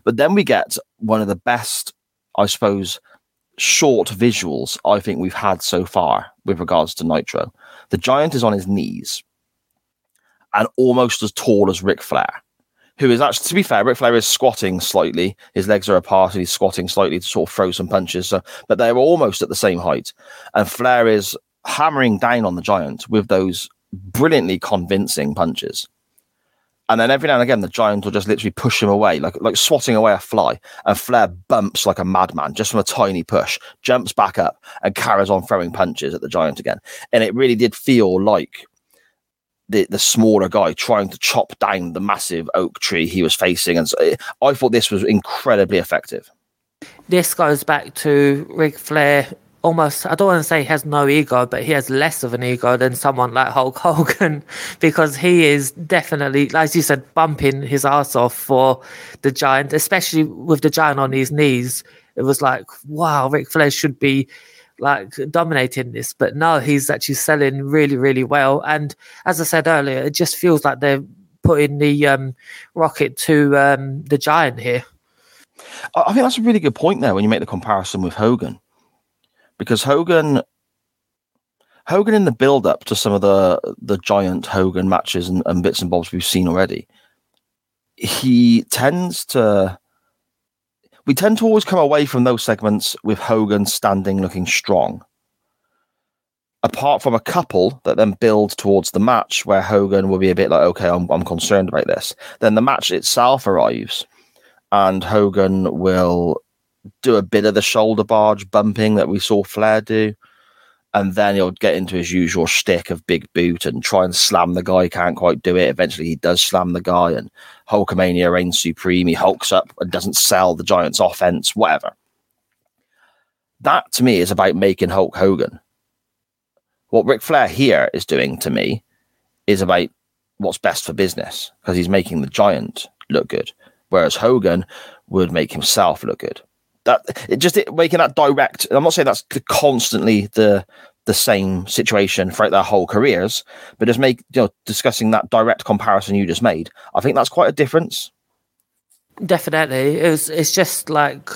But then we get one of the best, I suppose, short visuals I think we've had so far with regards to Nitro. The giant is on his knees and almost as tall as Ric Flair, who is actually, to be fair, Ric Flair is squatting slightly. His legs are apart and he's squatting slightly to sort of throw some punches. So, but they're almost at the same height. And Flair is hammering down on the giant with those brilliantly convincing punches. And then every now and again, the giant will just literally push him away, like like swatting away a fly. And Flair bumps like a madman just from a tiny push, jumps back up and carries on throwing punches at the giant again. And it really did feel like the the smaller guy trying to chop down the massive oak tree he was facing. And so it, I thought this was incredibly effective. This goes back to Ric Flair almost I don't want to say he has no ego, but he has less of an ego than someone like Hulk (laughs) Hogan because he is definitely, as you said, bumping his ass off for the giant, especially with the giant on his knees. It was like, wow, Ric Flair should be like dominating this, but no, he's actually selling really, really well. And as I said earlier, it just feels like they're putting the um, rocket to um, the giant here. I I think that's a really good point there when you make the comparison with Hogan because Hogan Hogan in the build up to some of the the giant Hogan matches and, and bits and bobs we've seen already, he tends to we tend to always come away from those segments with Hogan standing looking strong. Apart from a couple that then build towards the match where Hogan will be a bit like, okay, I'm, I'm concerned about this. Then the match itself arrives and Hogan will do a bit of the shoulder barge bumping that we saw Flair do. And then he'll get into his usual shtick of big boot and try and slam the guy. He Can't quite do it. Eventually, he does slam the guy, and Hulkamania reigns supreme. He hulks up and doesn't sell the Giants' offense, whatever. That to me is about making Hulk Hogan. What Ric Flair here is doing to me is about what's best for business because he's making the Giant look good, whereas Hogan would make himself look good that it just it, making that direct. I'm not saying that's constantly the the same situation throughout their whole careers, but just make you know discussing that direct comparison you just made. I think that's quite a difference. Definitely, it's it's just like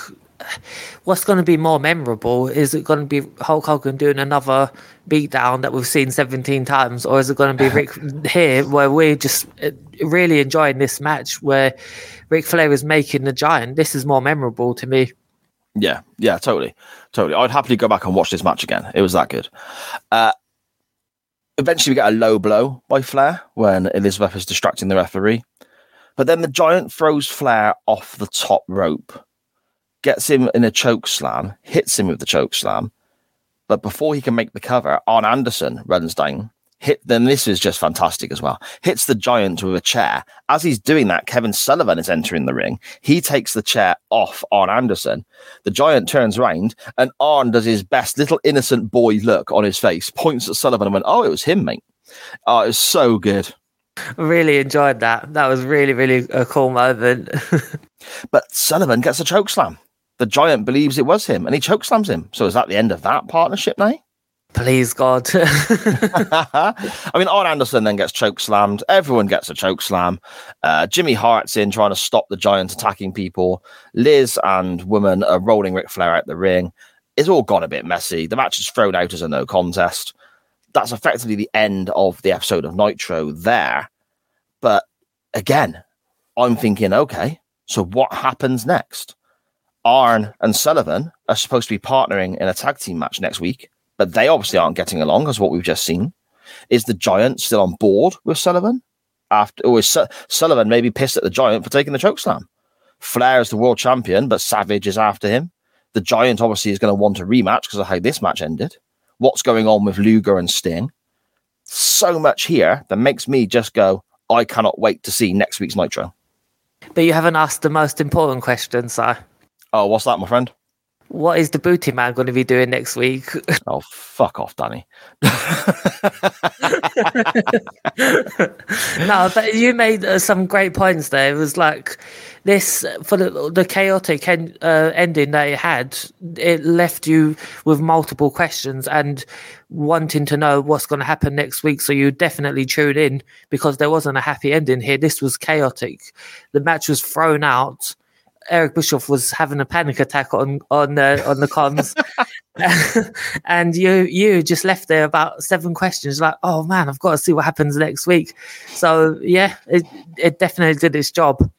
what's going to be more memorable? Is it going to be Hulk Hogan doing another beatdown that we've seen 17 times, or is it going to be Ric (laughs) here where we're just uh, really enjoying this match where Ric Flair is making the giant? This is more memorable to me. Yeah, yeah, totally, totally. I'd happily go back and watch this match again. It was that good. Uh, eventually, we get a low blow by Flair when Elizabeth is distracting the referee. But then the giant throws Flair off the top rope, gets him in a choke slam, hits him with the choke slam. But before he can make the cover, Arn Anderson runs down. Hit then this is just fantastic as well. Hits the giant with a chair. As he's doing that, Kevin Sullivan is entering the ring. He takes the chair off Arn Anderson. The giant turns around and Arn does his best little innocent boy look on his face, points at Sullivan and went, Oh, it was him, mate. Oh, it was so good. Really enjoyed that. That was really, really a cool moment. (laughs) But Sullivan gets a choke slam. The giant believes it was him and he choke slams him. So is that the end of that partnership now? Please, God. (laughs) (laughs) I mean, Arn Anderson then gets choke slammed. Everyone gets a choke slam. Uh, Jimmy Hart's in trying to stop the Giant attacking people. Liz and Woman are rolling Ric Flair out the ring. It's all gone a bit messy. The match is thrown out as a no contest. That's effectively the end of the episode of Nitro there. But again, I'm thinking, okay, so what happens next? Arn and Sullivan are supposed to be partnering in a tag team match next week but they obviously aren't getting along, as what we've just seen. Is the Giant still on board with Sullivan? After, or is Su- Sullivan maybe pissed at the Giant for taking the choke slam? Flair is the world champion, but Savage is after him. The Giant obviously is going to want a rematch because of how this match ended. What's going on with Luger and Sting? So much here that makes me just go, I cannot wait to see next week's Nitro. but you haven't asked the most important question, sir. Oh, what's that, my friend? What is the booty man going to be doing next week? (laughs) Oh, fuck off, Danny. no, but you made uh, some great points there. It was like this for the, the chaotic en- uh, ending that it had. It left you with multiple questions and wanting to know what's going to happen next week. So you definitely tune in because there wasn't a happy ending here. This was chaotic. The match was thrown out. Eric Bischoff was having a panic attack on on uh, on the comms, (laughs) (laughs) and you you just left there about seven questions. Like, oh man, I've got to see what happens next week. So yeah, it it definitely did its job.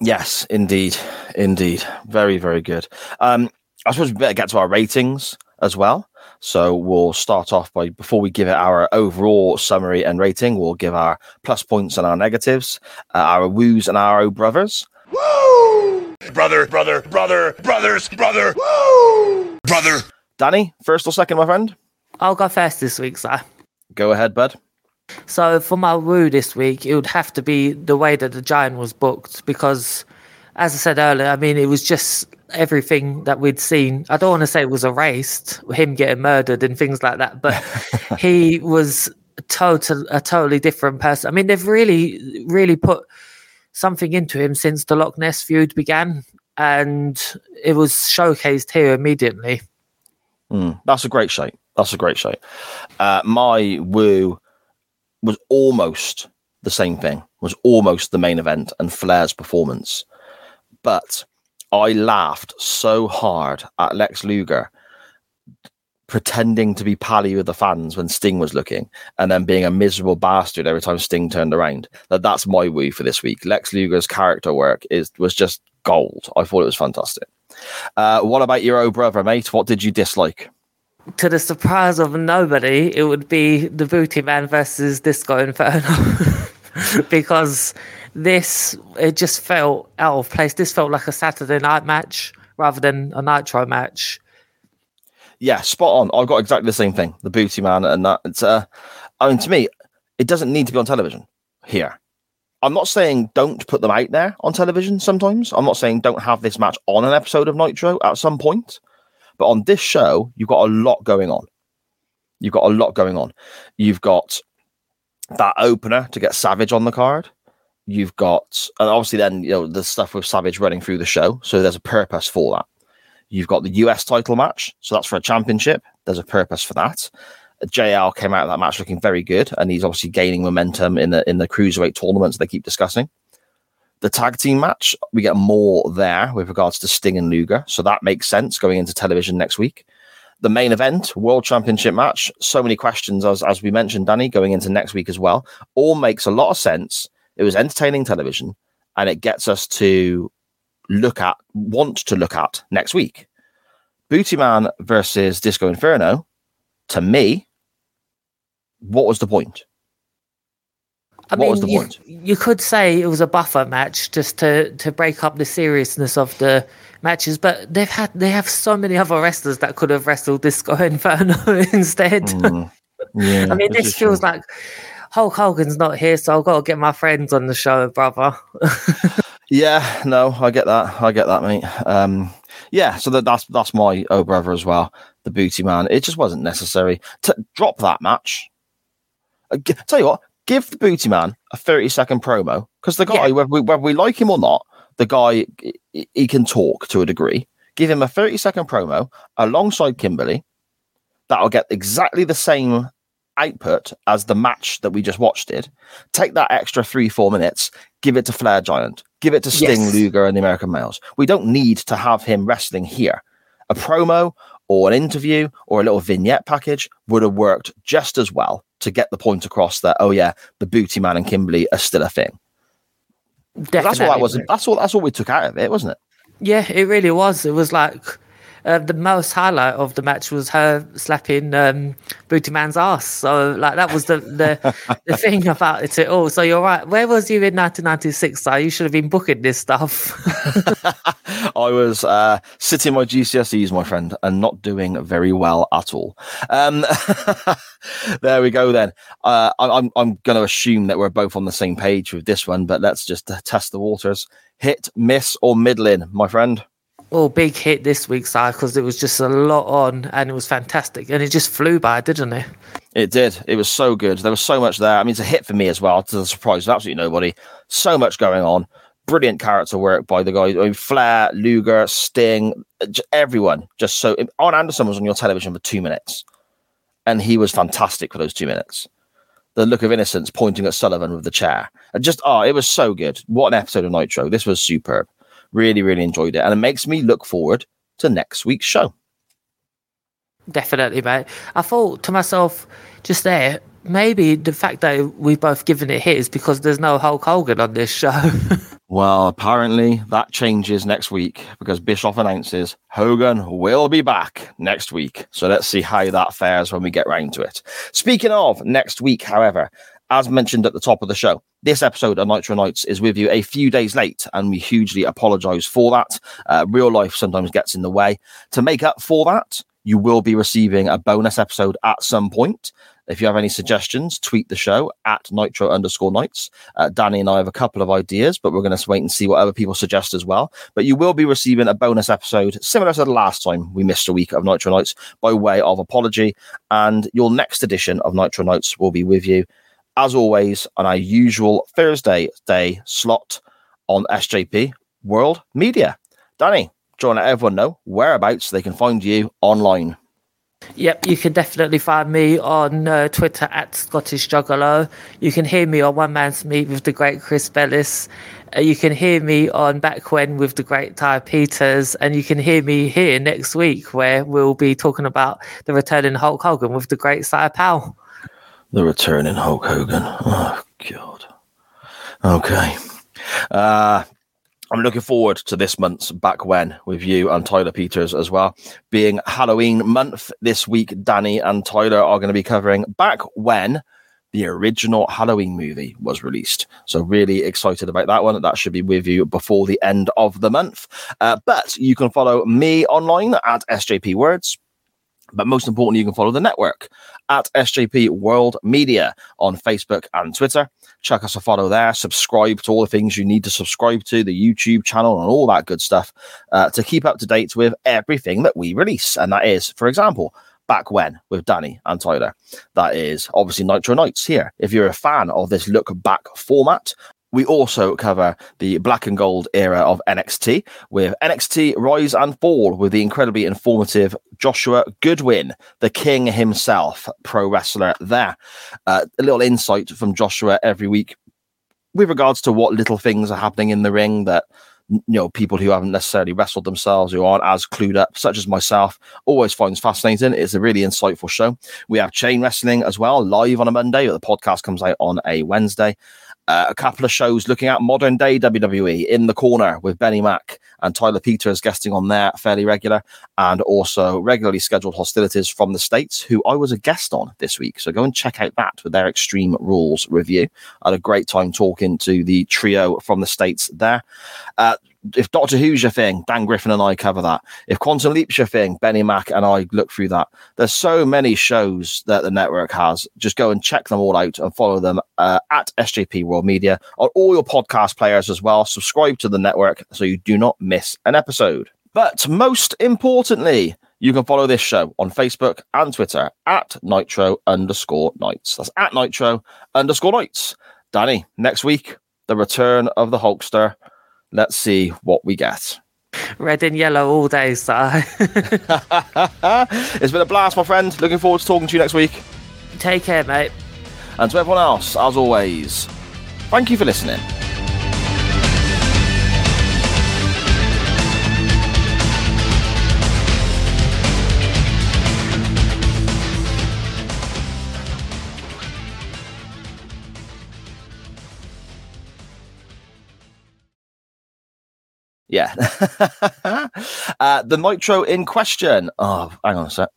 Yes, indeed, indeed, very, very good. Um, I suppose we better get to our ratings as well. So we'll start off by before we give it our overall summary and rating, we'll give our plus points and our negatives, uh, our woos and our oh brothers. Woo! Brother, brother, brother, brothers, brother. Woo! Brother. Danny, first or second, my friend? I'll go first this week, sir. Go ahead, bud. So for my woo this week, it would have to be the way that the giant was booked because, as I said earlier, I mean it was just everything that we'd seen. I don't want to say it was erased, him getting murdered and things like that, but (laughs) he was a total a totally different person. I mean they've really really put something into him since the Loch Ness feud began, and it was showcased here immediately. Mm, that's a great shape. That's a great shape. Uh, my woo was almost the same thing. Was almost the main event and Flair's performance, but I laughed so hard at Lex Luger pretending to be pally with the fans when Sting was looking, and then being a miserable bastard every time Sting turned around. That that's my woo for this week. Lex Luger's character work is was just gold. I thought it was fantastic. Uh, what about your old brother, mate? What did you dislike? to the surprise of nobody, it would be the Booty Man versus Disco Inferno. (laughs) because this, it just felt out of place. This felt like a Saturday night match rather than a Nitro match. Yeah, spot on. I've got exactly the same thing. The Booty Man and that. It's, uh, I mean, to me, it doesn't need to be on television here. I'm not saying don't put them out there on television sometimes. I'm not saying don't have this match on an episode of Nitro at some point. But on this show, you've got a lot going on. You've got a lot going on. You've got that opener to get Savage on the card. You've got, and obviously, then, you know, the stuff with Savage running through the show. So there's a purpose for that. You've got the US title match. So that's for a championship. There's a purpose for that. JL came out of that match looking very good, and he's obviously gaining momentum in the in the cruiserweight tournaments they keep discussing. The tag team match, we get more there with regards to Sting and Luger, so that makes sense going into television next week. The main event, World Championship match, so many questions as as we mentioned, Danny, going into next week as well. All makes a lot of sense. It was entertaining television, and it gets us to look at, want to look at next week. Booty Man versus Disco Inferno. To me, what was the point? I what was the you, point? you could say it was a buffer match just to, to break up the seriousness of the matches, but they've had they have so many other wrestlers that could have wrestled Disco (laughs) Inferno instead. Mm. Yeah, I mean, this is true. feels like Hulk Hogan's not here, so I've got to get my friends on the show, brother. (laughs) Yeah, no, I get that. I get that, mate. Um, yeah, so that, that's that's my oh brother as well, the booty man. It just wasn't necessary to drop that match. Uh, tell you what, give the booty man a thirty second promo because the guy, Yeah. whether, we, whether we like him or not, the guy he, he can talk to a degree. Give him a thirty second promo alongside Kimberly. That'll get exactly the same output as the match that we just watched did. Take that extra three, four minutes, give it to Flair Giant, give it to Sting, Yes. Luger, and the American Males. We don't need to have him wrestling here. A promo or an interview or a little vignette package would have worked just as well to get the point across that, oh, yeah, the Booty Man and Kimberly are still a thing. Definitely. That's all that was. That's all. That's all we took out of it, wasn't it? Yeah, it really was. It was like uh, the most highlight of the match was her slapping um, Booty Man's ass. So like that was the the, (laughs) the thing about it at all. So you're right. Where was you in 1996? So you should have been booking this stuff. (laughs) I was uh, sitting my GCSEs, my friend, and not doing very well at all. Um, (laughs) there we go. Then uh, I- I'm I'm going to assume that we're both on the same page with this one, but let's just test the waters. Hit, miss, or middling, my friend. Oh, big hit this week, Si, because it was just a lot on and it was fantastic. And it just flew by, didn't it? It did. It was so good. There was so much there. I mean, it's a hit for me as well, to the surprise of absolutely nobody. So much going on. Brilliant character work by the guys. I mean, Flair, Luger, Sting, everyone. Just so. Arn Anderson was on your television for two minutes, and he was fantastic for those two minutes. The look of innocence pointing at Sullivan with the chair. And just, oh, it was so good. What an episode of Nitro. This was superb. Really, really enjoyed it. And it makes me look forward to next week's show. Definitely, mate. I thought to myself just there, maybe the fact that we've both given it hit is because there's no Hulk Hogan on this show. (laughs) Well, apparently that changes next week because Bischoff announces Hogan will be back next week. So let's see how that fares when we get round to it. Speaking of next week, however, as mentioned at the top of the show, this episode of Nitro Nights is with you a few days late, and we hugely apologize for that. Uh, real life sometimes gets in the way. To make up for that, you will be receiving a bonus episode at some point. If you have any suggestions, tweet the show at nitro underscore nights. Uh, Danny and I have a couple of ideas, but we're going to wait and see what other people suggest as well. But you will be receiving a bonus episode similar to the last time we missed a week of Nitro Nights by way of apology. And your next edition of Nitro Nights will be with you, as always, on our usual Thursday day slot on SJP World Media. Danny, do you want to let everyone know whereabouts they can find you online? Yep, you can definitely find me on uh, Twitter at Scottish Juggalo. You can hear me on One Man's Meet with the great Chris Bellis. Uh, you can hear me on Back When with the great Ty Peters. And you can hear me here next week where we'll be talking about the returning Hulk Hogan with the great Si Powell. The returning Hulk Hogan. Oh, God. Okay. Uh, I'm looking forward to this month's Back When with you and Tyler Peters as well. Being Halloween month this week, Danny and Tyler are going to be covering Back When the original Halloween movie was released. So, really excited about that one. That should be with you before the end of the month. Uh, but you can follow me online at SJP Words. But most importantly, you can follow the network at SJP World Media on Facebook and Twitter. Check us a follow there. Subscribe to all the things you need to subscribe to, the YouTube channel, and all that good stuff uh, to keep up to date with everything that we release. And that is, for example, Back When with Danny and Tyler. That is obviously Nitro Nights here. If you're a fan of this look back format, we also cover the black and gold era of NXT with NXT Rise and Fall with the incredibly informative Joshua Goodwin, the king himself, pro wrestler there. Uh, a little insight from Joshua every week with regards to what little things are happening in the ring that you know people who haven't necessarily wrestled themselves who aren't as clued up such as myself always finds fascinating. It's a really insightful show. We have chain wrestling as well live on a monday. But the podcast comes out on a wednesday Uh, a couple of shows looking at modern day WWE in the corner with Benny Mack and Tyler Peters guesting on there fairly regular, and also regularly scheduled hostilities from the States, who I was a guest on this week. So go and check out that with their Extreme Rules review. I had a great time talking to the trio from the States there. Uh, if Doctor Who's your thing, Dan Griffin and I cover that. If Quantum Leap's your thing, Benny Mack and I look through that. There's so many shows that the network has. Just go and check them all out and follow them uh, at SJP World Media on all your podcast players as well. Subscribe to the network so you do not miss an episode. But most importantly, you can follow this show on Facebook and Twitter at Nitro underscore Nights. That's at Nitro underscore Nights. Danny, next week, the return of the Hulkster. Let's see what we get. Red and yellow all day, so (laughs) it's been a blast, my friend. Looking forward to talking to you next week. take care, mate. And to everyone else, as always, thank you for listening. Yeah. (laughs) uh, the Nitro in question. Oh, hang on a sec.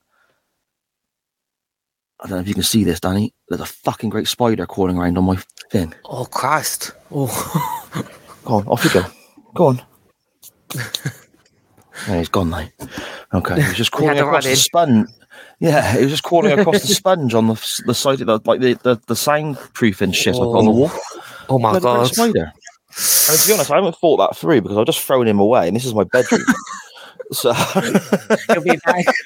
I don't know if you can see this, Danny. There's a fucking great spider crawling around on my thing. Oh Christ! Oh, (laughs) Go on, off you go. Go on. (laughs) Yeah, he's gone now. Okay, he was just crawling across the sponge. Yeah, he was just crawling across the sponge on the the side of the like the the, the soundproofing shit up on the wall. oh my Bloody God! spider. And to be honest, I haven't thought that through because I've just thrown him away, and this is my bedroom. (laughs) so He'll be back. (laughs)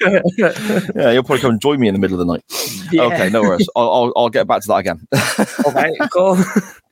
yeah, you'll probably come and join me in the middle of the night. Yeah. Okay, no worries. I'll, I'll I'll get back to that again. All right, cool. (laughs)